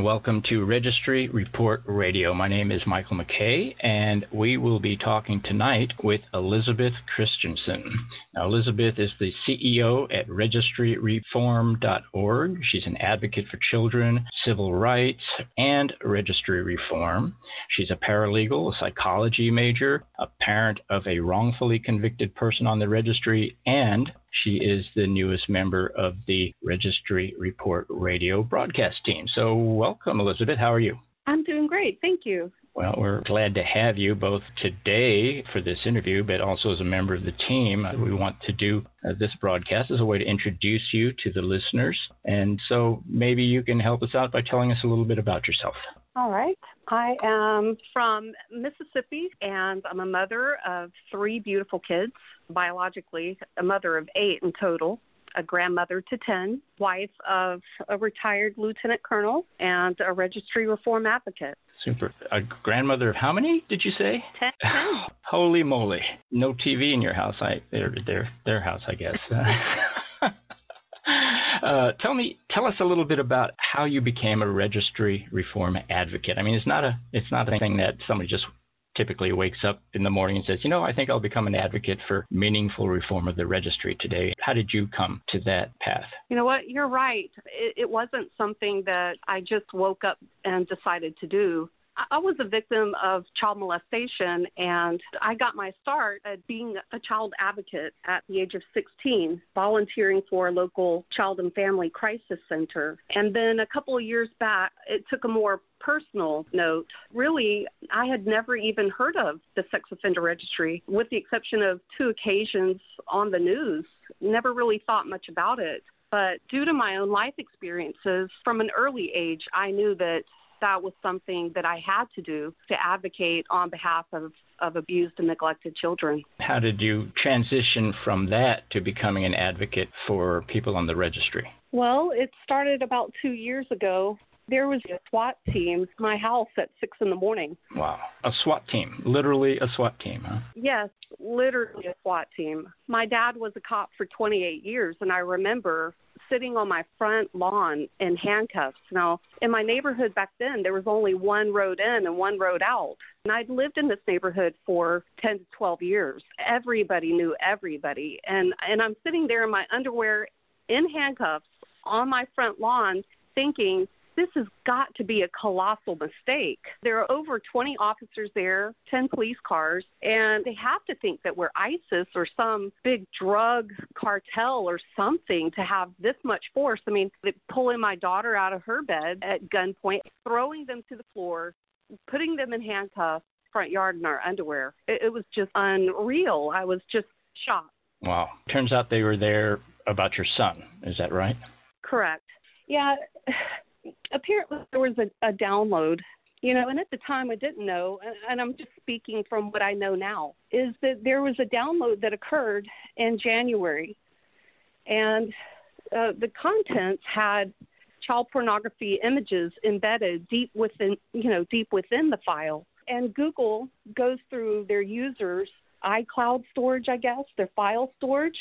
and welcome to Registry Report Radio. My name is Michael McKay, and we will be talking tonight with Elizabeth Christensen. Now, Elizabeth is the CEO at registryreform.org. She's an advocate for children, civil rights, and registry reform. She's a paralegal, a psychology major, a parent of a wrongfully convicted person on the registry, and she is the newest member of the Registry Report radio broadcast team. So, welcome, Elizabeth. How are you? I'm doing great. Thank you. Well, we're glad to have you both today for this interview, but also as a member of the team. We want to do uh, this broadcast as a way to introduce you to the listeners. And so maybe you can help us out by telling us a little bit about yourself. All right. I am from Mississippi and I'm a mother of three beautiful kids, biologically, a mother of eight in total, a grandmother to 10, wife of a retired lieutenant colonel, and a registry reform advocate. Super. A grandmother of how many did you say? Ten. Holy moly! No TV in your house. I their their their house, I guess. Uh, tell me, tell us a little bit about how you became a registry reform advocate. I mean, it's not a, it's not a thing that somebody just typically wakes up in the morning and says, you know, I think I'll become an advocate for meaningful reform of the registry today. How did you come to that path? You know what? You're right. It, it wasn't something that I just woke up and decided to do. I was a victim of child molestation, and I got my start at being a child advocate at the age of 16, volunteering for a local child and family crisis center. And then a couple of years back, it took a more personal note. Really, I had never even heard of the sex offender registry, with the exception of two occasions on the news. Never really thought much about it. But due to my own life experiences from an early age, I knew that that was something that I had to do to advocate on behalf of, of abused and neglected children. How did you transition from that to becoming an advocate for people on the registry? Well, it started about two years ago. There was a SWAT team at my house at six in the morning. Wow. A SWAT team, literally a SWAT team, huh? Yes, literally a SWAT team. My dad was a cop for 28 years, and I remember sitting on my front lawn in handcuffs. Now, in my neighborhood back then, there was only one road in and one road out. And I'd lived in this neighborhood for 10 to 12 years. Everybody knew everybody. And, and I'm sitting there in my underwear in handcuffs on my front lawn thinking, this has got to be a colossal mistake. There are over 20 officers there, 10 police cars, and they have to think that we're ISIS or some big drug cartel or something to have this much force. I mean, pulling my daughter out of her bed at gunpoint, throwing them to the floor, putting them in handcuffs, front yard in our underwear. It, it was just unreal. I was just shocked. Wow. Turns out they were there about your son. Is that right? Correct. Yeah apparently there was a, a download you know, and at the time I didn't know, and, and I'm just speaking from what I know now, is that there was a download that occurred in January, and uh, the contents had child pornography images embedded deep within, you know, deep within the file. And Google goes through their users' iCloud storage, I guess, their file storage,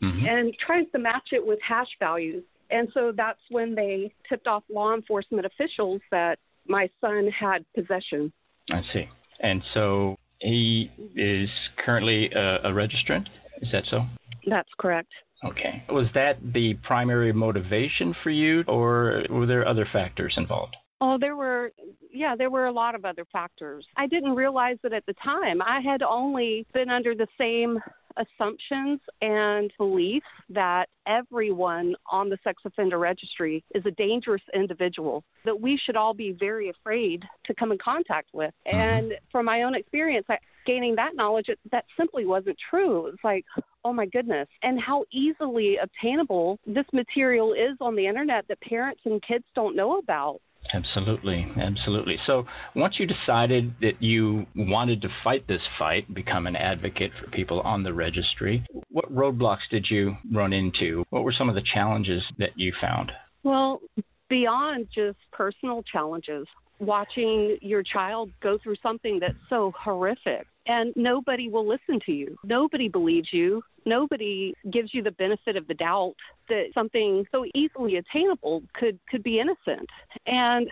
mm-hmm. and tries to match it with hash values and so that's when they tipped off law enforcement officials that my son had possession. I see. And so he is currently a, a registrant? Is that so? That's correct. Okay. Was that the primary motivation for you, or were there other factors involved? Oh, there were, yeah, there were a lot of other factors. I didn't realize it at the time. I had only been under the same assumptions and beliefs that everyone on the sex offender registry is a dangerous individual that we should all be very afraid to come in contact with. Mm-hmm. And from my own experience, I, gaining that knowledge, that simply wasn't true. It's like, oh my goodness, and how easily obtainable this material is on the internet that parents and kids don't know about. Absolutely, absolutely. So once you decided that you wanted to fight this fight, become an advocate for people on the registry, what roadblocks did you run into? What were some of the challenges that you found? Well, beyond just personal challenges, watching your child go through something that's so horrific and nobody will listen to you. Nobody believes you. Nobody gives you the benefit of the doubt that something so easily attainable could could be innocent. And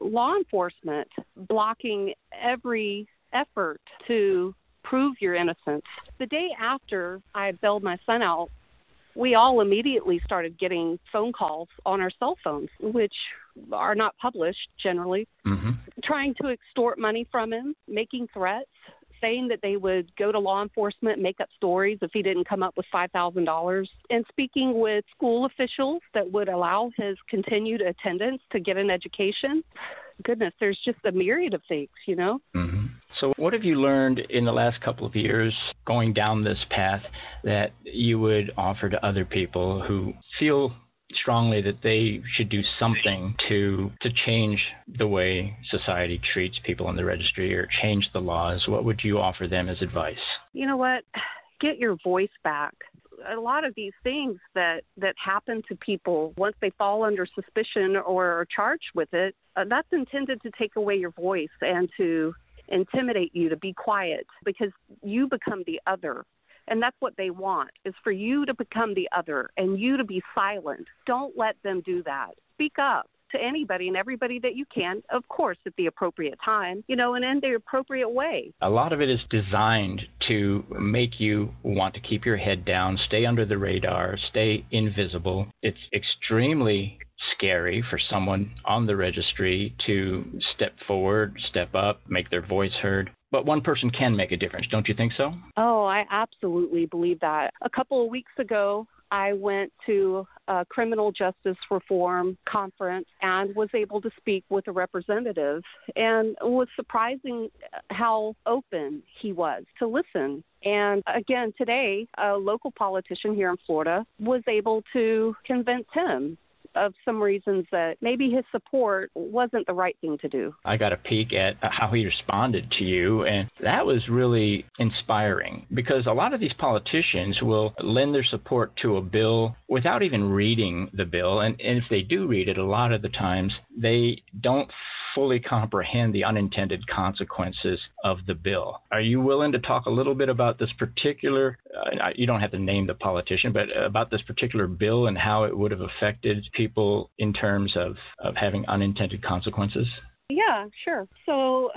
law enforcement blocking every effort to prove your innocence. The day after I bailed my son out, we all immediately started getting phone calls on our cell phones, which are not published generally, mm-hmm. trying to extort money from him, making threats, saying that they would go to law enforcement, make up stories if he didn't come up with $5,000, and speaking with school officials that would allow his continued attendance to get an education. Goodness, there's just a myriad of things, you know? Mm-hmm. So, what have you learned in the last couple of years going down this path that you would offer to other people who feel strongly that they should do something to to change the way society treats people in the registry or change the laws, what would you offer them as advice? You know what? Get your voice back. A lot of these things that that happen to people once they fall under suspicion or are charged with it, uh, that's intended to take away your voice and to intimidate you to be quiet because you become the other and that's what they want is for you to become the other and you to be silent. Don't let them do that. Speak up to anybody and everybody that you can, of course, at the appropriate time, you know, and in the appropriate way. A lot of it is designed to make you want to keep your head down, stay under the radar, stay invisible. It's extremely scary for someone on the registry to step forward, step up, make their voice heard. But one person can make a difference, don't you think so? Oh, I absolutely believe that. A couple of weeks ago, I went to a criminal justice reform conference and was able to speak with a representative and it was surprising how open he was to listen. And again, today, a local politician here in Florida was able to convince him of some reasons that maybe his support wasn't the right thing to do. I got a peek at how he responded to you, and that was really inspiring because a lot of these politicians will lend their support to a bill without even reading the bill. And, and if they do read it, a lot of the times they don't fully comprehend the unintended consequences of the bill. Are you willing to talk a little bit about this particular, uh, you don't have to name the politician, but about this particular bill and how it would have affected people in terms of, of having unintended consequences? Yeah, sure. So,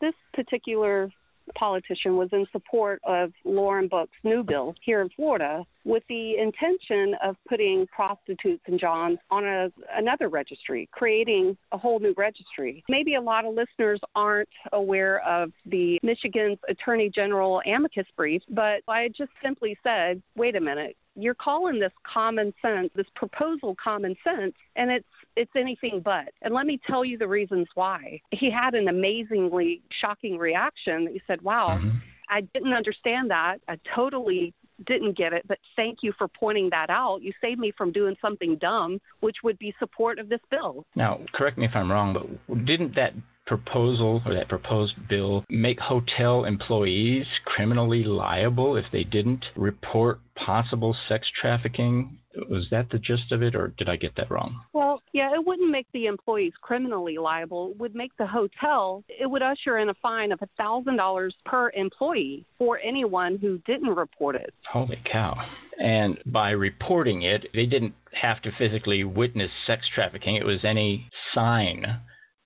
this particular politician was in support of Lauren Book's new bill here in Florida with the intention of putting prostitutes and Johns on a, another registry, creating a whole new registry. Maybe a lot of listeners aren't aware of the Michigan's Attorney General amicus brief, but I just simply said, wait a minute, you're calling this common sense, this proposal common sense, and it's it's anything but. And let me tell you the reasons why. He had an amazingly shocking reaction. He said, "Wow, mm-hmm. I didn't understand that. I totally didn't get it, but thank you for pointing that out. You saved me from doing something dumb, which would be support of this bill. Now, correct me if I'm wrong, but didn't that proposal or that proposed bill make hotel employees criminally liable if they didn't report possible sex trafficking? Was that the gist of it, or did I get that wrong? Well, yeah, it wouldn't make the employees criminally liable. It would make the hotel, it would usher in a fine of $1,000 per employee for anyone who didn't report it. Holy cow. And by reporting it, they didn't have to physically witness sex trafficking. It was any sign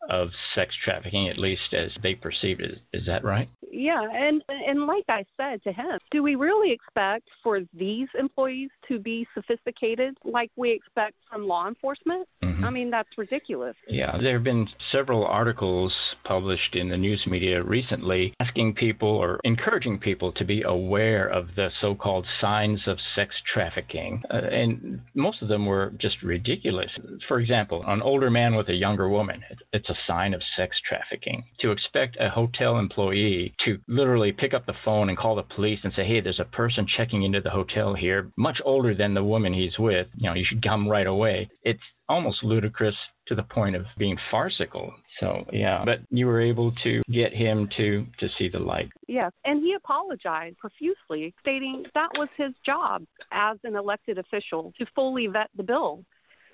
of sex trafficking, at least as they perceived it. Is that right? Yeah, and and like I said to him, do we really expect for these employees to be sophisticated like we expect from law enforcement? Mm-hmm. I mean, that's ridiculous. Yeah, there have been several articles published in the news media recently asking people or encouraging people to be aware of the so-called signs of sex trafficking, uh, and most of them were just ridiculous. For example, an older man with a younger woman, it's a sign of sex trafficking. To expect a hotel employee to literally pick up the phone and call the police and say, hey, there's a person checking into the hotel here, much older than the woman he's with, you know, you should come right away. It's almost ludicrous to the point of being farcical. So yeah, but you were able to get him to to see the light. Yes, and he apologized profusely, stating that was his job as an elected official to fully vet the bill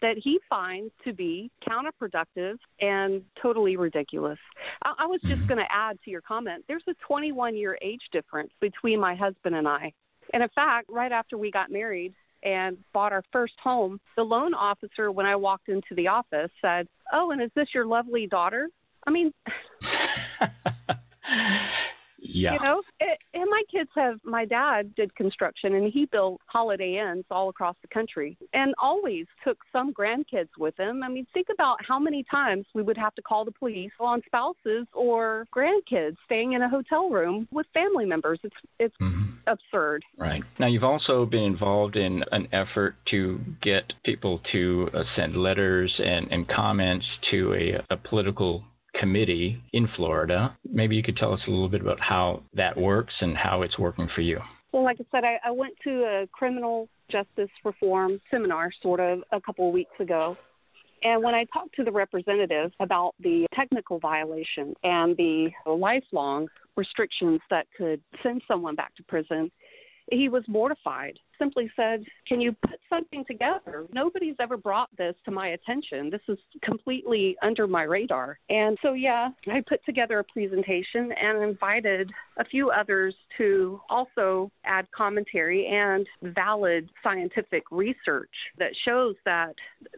that he finds to be counterproductive and totally ridiculous. I, I was just mm-hmm. going to add to your comment there's a 21 year age difference between my husband and I. And in fact, right after we got married, and bought our first home, the loan officer, when I walked into the office, said, Oh, and is this your lovely daughter? I mean, Yeah. You know, it, and my kids have, my dad did construction and he built holiday inns all across the country and always took some grandkids with him. I mean, think about how many times we would have to call the police on spouses or grandkids staying in a hotel room with family members. It's, it's mm-hmm. absurd. Right. Now, you've also been involved in an effort to get people to uh, send letters and, and comments to a, a political committee in Florida. Maybe you could tell us a little bit about how that works and how it's working for you. Well, like I said, I, I went to a criminal justice reform seminar sort of a couple of weeks ago. And when I talked to the representative about the technical violation and the lifelong restrictions that could send someone back to prison, he was mortified. Simply said, Can you put something together? Nobody's ever brought this to my attention. This is completely under my radar. And so, yeah, I put together a presentation and invited a few others to also add commentary and valid scientific research that shows that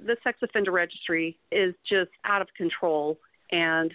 the sex offender registry is just out of control and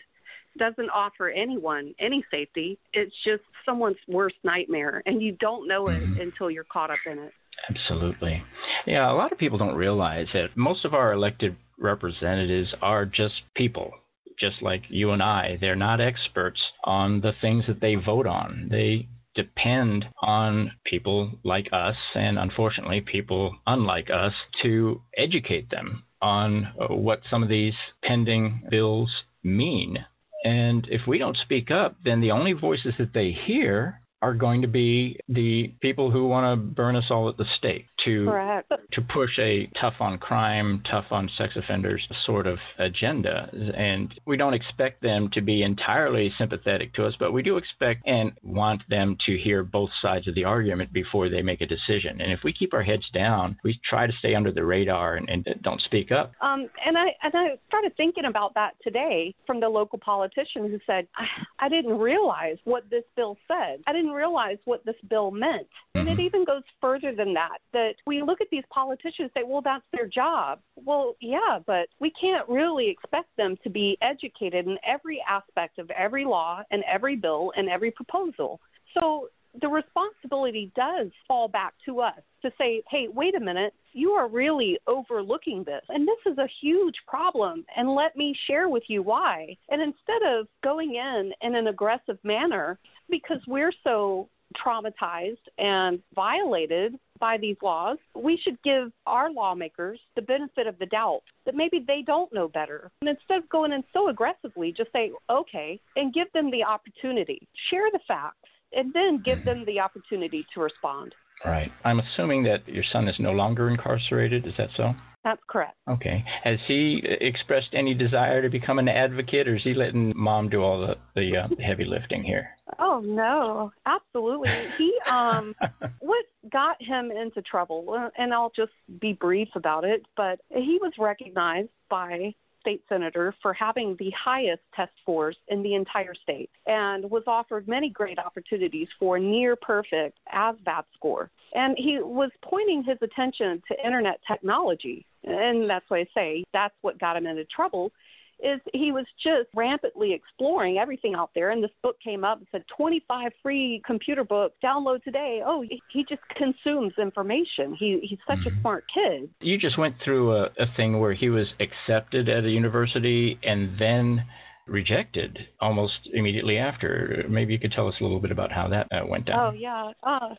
doesn't offer anyone any safety. It's just someone's worst nightmare, and you don't know it mm-hmm. until you're caught up in it. Absolutely. Yeah, a lot of people don't realize that most of our elected representatives are just people, just like you and I. They're not experts on the things that they vote on. They depend on people like us and unfortunately people unlike us to educate them on what some of these pending bills mean and if we don't speak up, then the only voices that they hear are going to be the people who want to burn us all at the stake to Correct. to push a tough on crime, tough on sex offenders sort of agenda. And we don't expect them to be entirely sympathetic to us, but we do expect and want them to hear both sides of the argument before they make a decision. And if we keep our heads down, we try to stay under the radar and, and don't speak up. Um, and I and I started thinking about that today from the local politician who said, I, I didn't realize what this bill said. I didn't realize what this bill meant. And it mm-hmm. even goes further than that. That we look at these politicians and say, well, that's their job. Well, yeah, but we can't really expect them to be educated in every aspect of every law and every bill and every proposal. So the responsibility does fall back to us to say, hey, wait a minute, you are really overlooking this. And this is a huge problem. And let me share with you why. And instead of going in in an aggressive manner, because we're so traumatized and violated by these laws, we should give our lawmakers the benefit of the doubt that maybe they don't know better. And instead of going in so aggressively, just say, okay, and give them the opportunity. Share the facts and then give them the opportunity to respond. Right. I'm assuming that your son is no longer incarcerated. Is that so? That's correct. Okay. Has he expressed any desire to become an advocate, or is he letting mom do all the the uh, heavy lifting here? Oh no, absolutely. He um, what got him into trouble, and I'll just be brief about it. But he was recognized by state senator for having the highest test scores in the entire state and was offered many great opportunities for near perfect ASVAB score. And he was pointing his attention to internet technology. And that's why I say that's what got him into trouble is he was just rampantly exploring everything out there. And this book came up and said 25 free computer books, download today. Oh, he just consumes information. He, he's such a mm-hmm. smart kid. You just went through a, a thing where he was accepted at a university and then rejected almost immediately after. Maybe you could tell us a little bit about how that uh, went down. Oh, yeah. Uh,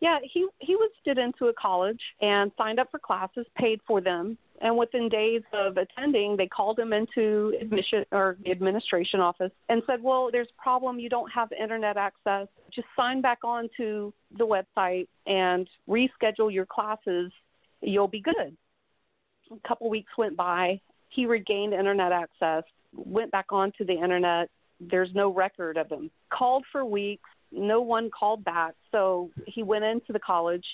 yeah, he he was stood into a college and signed up for classes, paid for them, and within days of attending, they called him into admission or the administration office and said, "Well, there's a problem. You don't have internet access. Just sign back on to the website and reschedule your classes. You'll be good." A couple weeks went by. He regained internet access, went back onto the internet. There's no record of him. Called for weeks. No one called back. So he went into the college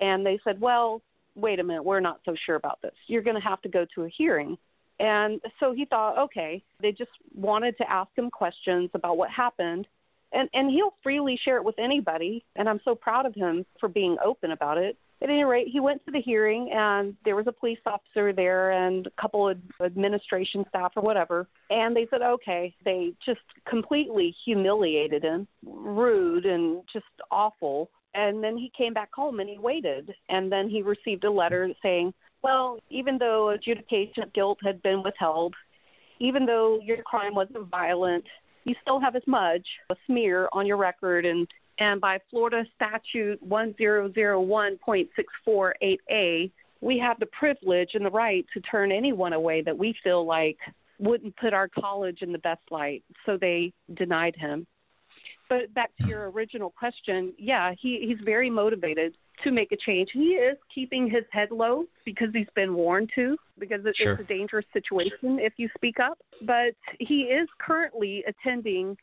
and they said, "Well, wait a minute, we're not so sure about this. You're going to have to go to a hearing. And so he thought, okay, they just wanted to ask him questions about what happened. And, and he'll freely share it with anybody. And I'm so proud of him for being open about it. At any rate, he went to the hearing, and there was a police officer there and a couple of administration staff or whatever. And they said, okay. They just completely humiliated him, rude and just awful. And then he came back home and he waited. And then he received a letter saying, well, even though adjudication of guilt had been withheld, even though your crime wasn't violent, you still have a smudge, a smear on your record, and and by Florida Statute 1001.648A, we have the privilege and the right to turn anyone away that we feel like wouldn't put our college in the best light. So they denied him. But back to your original question, yeah, he, he's very motivated to make a change. He is keeping his head low because he's been warned to, because it, sure. it's a dangerous situation if you speak up. But he is currently attending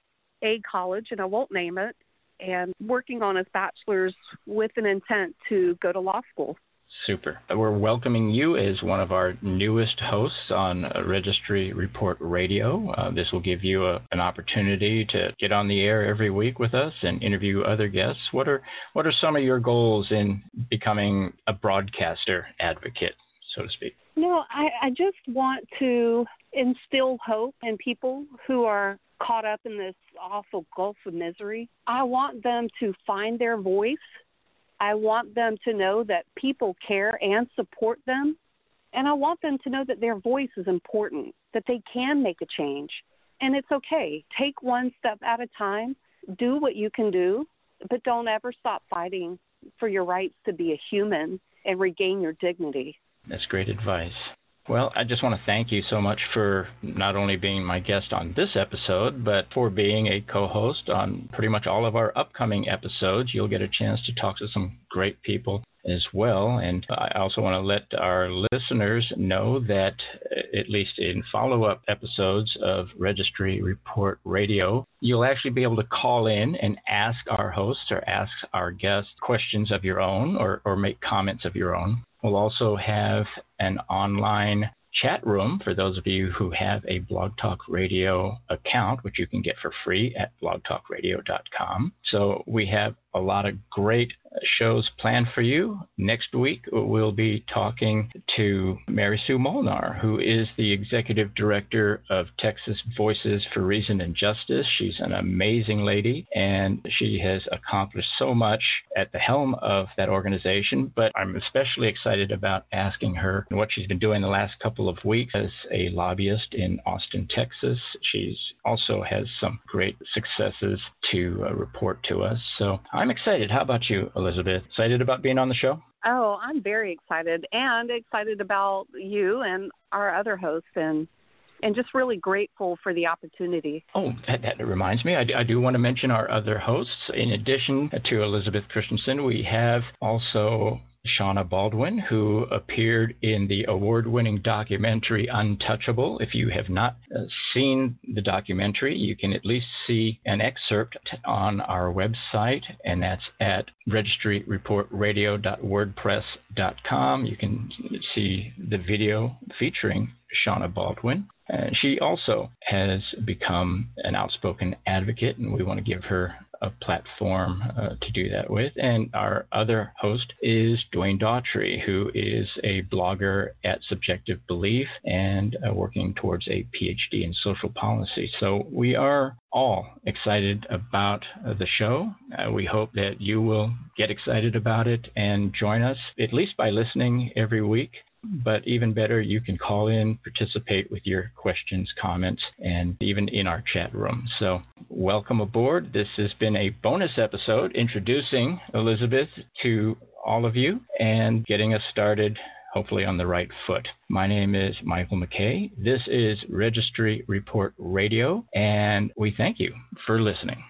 a college, and I won't name it, and working on his bachelor's with an intent to go to law school. Super. We're welcoming you as one of our newest hosts on Registry Report Radio. Uh, this will give you a, an opportunity to get on the air every week with us and interview other guests. What are what are some of your goals in becoming a broadcaster advocate, so to speak? No, I, I just want to instill hope in people who are caught up in this awful gulf of misery. I want them to find their voice I want them to know that people care and support them. And I want them to know that their voice is important, that they can make a change. And it's okay. Take one step at a time, do what you can do, but don't ever stop fighting for your rights to be a human and regain your dignity. That's great advice. Well, I just want to thank you so much for not only being my guest on this episode, but for being a co host on pretty much all of our upcoming episodes. You'll get a chance to talk to some great people as well. And I also want to let our listeners know that, uh, at least in follow up episodes of Registry Report Radio, you'll actually be able to call in and ask our hosts or ask our guests questions of your own or, or make comments of your own. We'll also have an online chat room for those of you who have a Blog Talk Radio account, which you can get for free at blogtalkradio.com. So we have a lot of great shows planned for you. Next week, we'll be talking to Mary Sue Molnar, who is the executive director of Texas Voices for Reason and Justice. She's an amazing lady, and she has accomplished so much at the helm of that organization. But I'm especially excited about asking her what she's been doing the last couple of weeks as a lobbyist in Austin, Texas. She's also has some great successes to uh, report to us. So I'm excited. How about you, Elizabeth. Excited about being on the show? Oh, I'm very excited and excited about you and our other hosts and and just really grateful for the opportunity. Oh, that, that reminds me. I, I, do want to mention our other hosts. In addition to Elizabeth Christensen, we have also Shauna Baldwin, who appeared in the award winning documentary Untouchable. If you have not uh, seen the documentary, you can at least see an excerpt on our website, and that's at registryreportradio.wordpress.com. You can see the video featuring Shauna Baldwin. Uh, she also has become an outspoken advocate, and we want to give her a platform uh, to do that with. And our other host is Dwayne Daughtry, who is a blogger at Subjective Belief and uh, working towards a PhD in social policy. So we are all excited about uh, the show. Uh, we hope that you will get excited about it and join us, at least by listening every week. But even better, you can call in, participate with your questions, comments, and even in our chat room. So, welcome aboard. This has been a bonus episode introducing Elizabeth to all of you and getting us started hopefully on the right foot. My name is Michael McKay. This is Registry Report Radio, and we thank you for listening.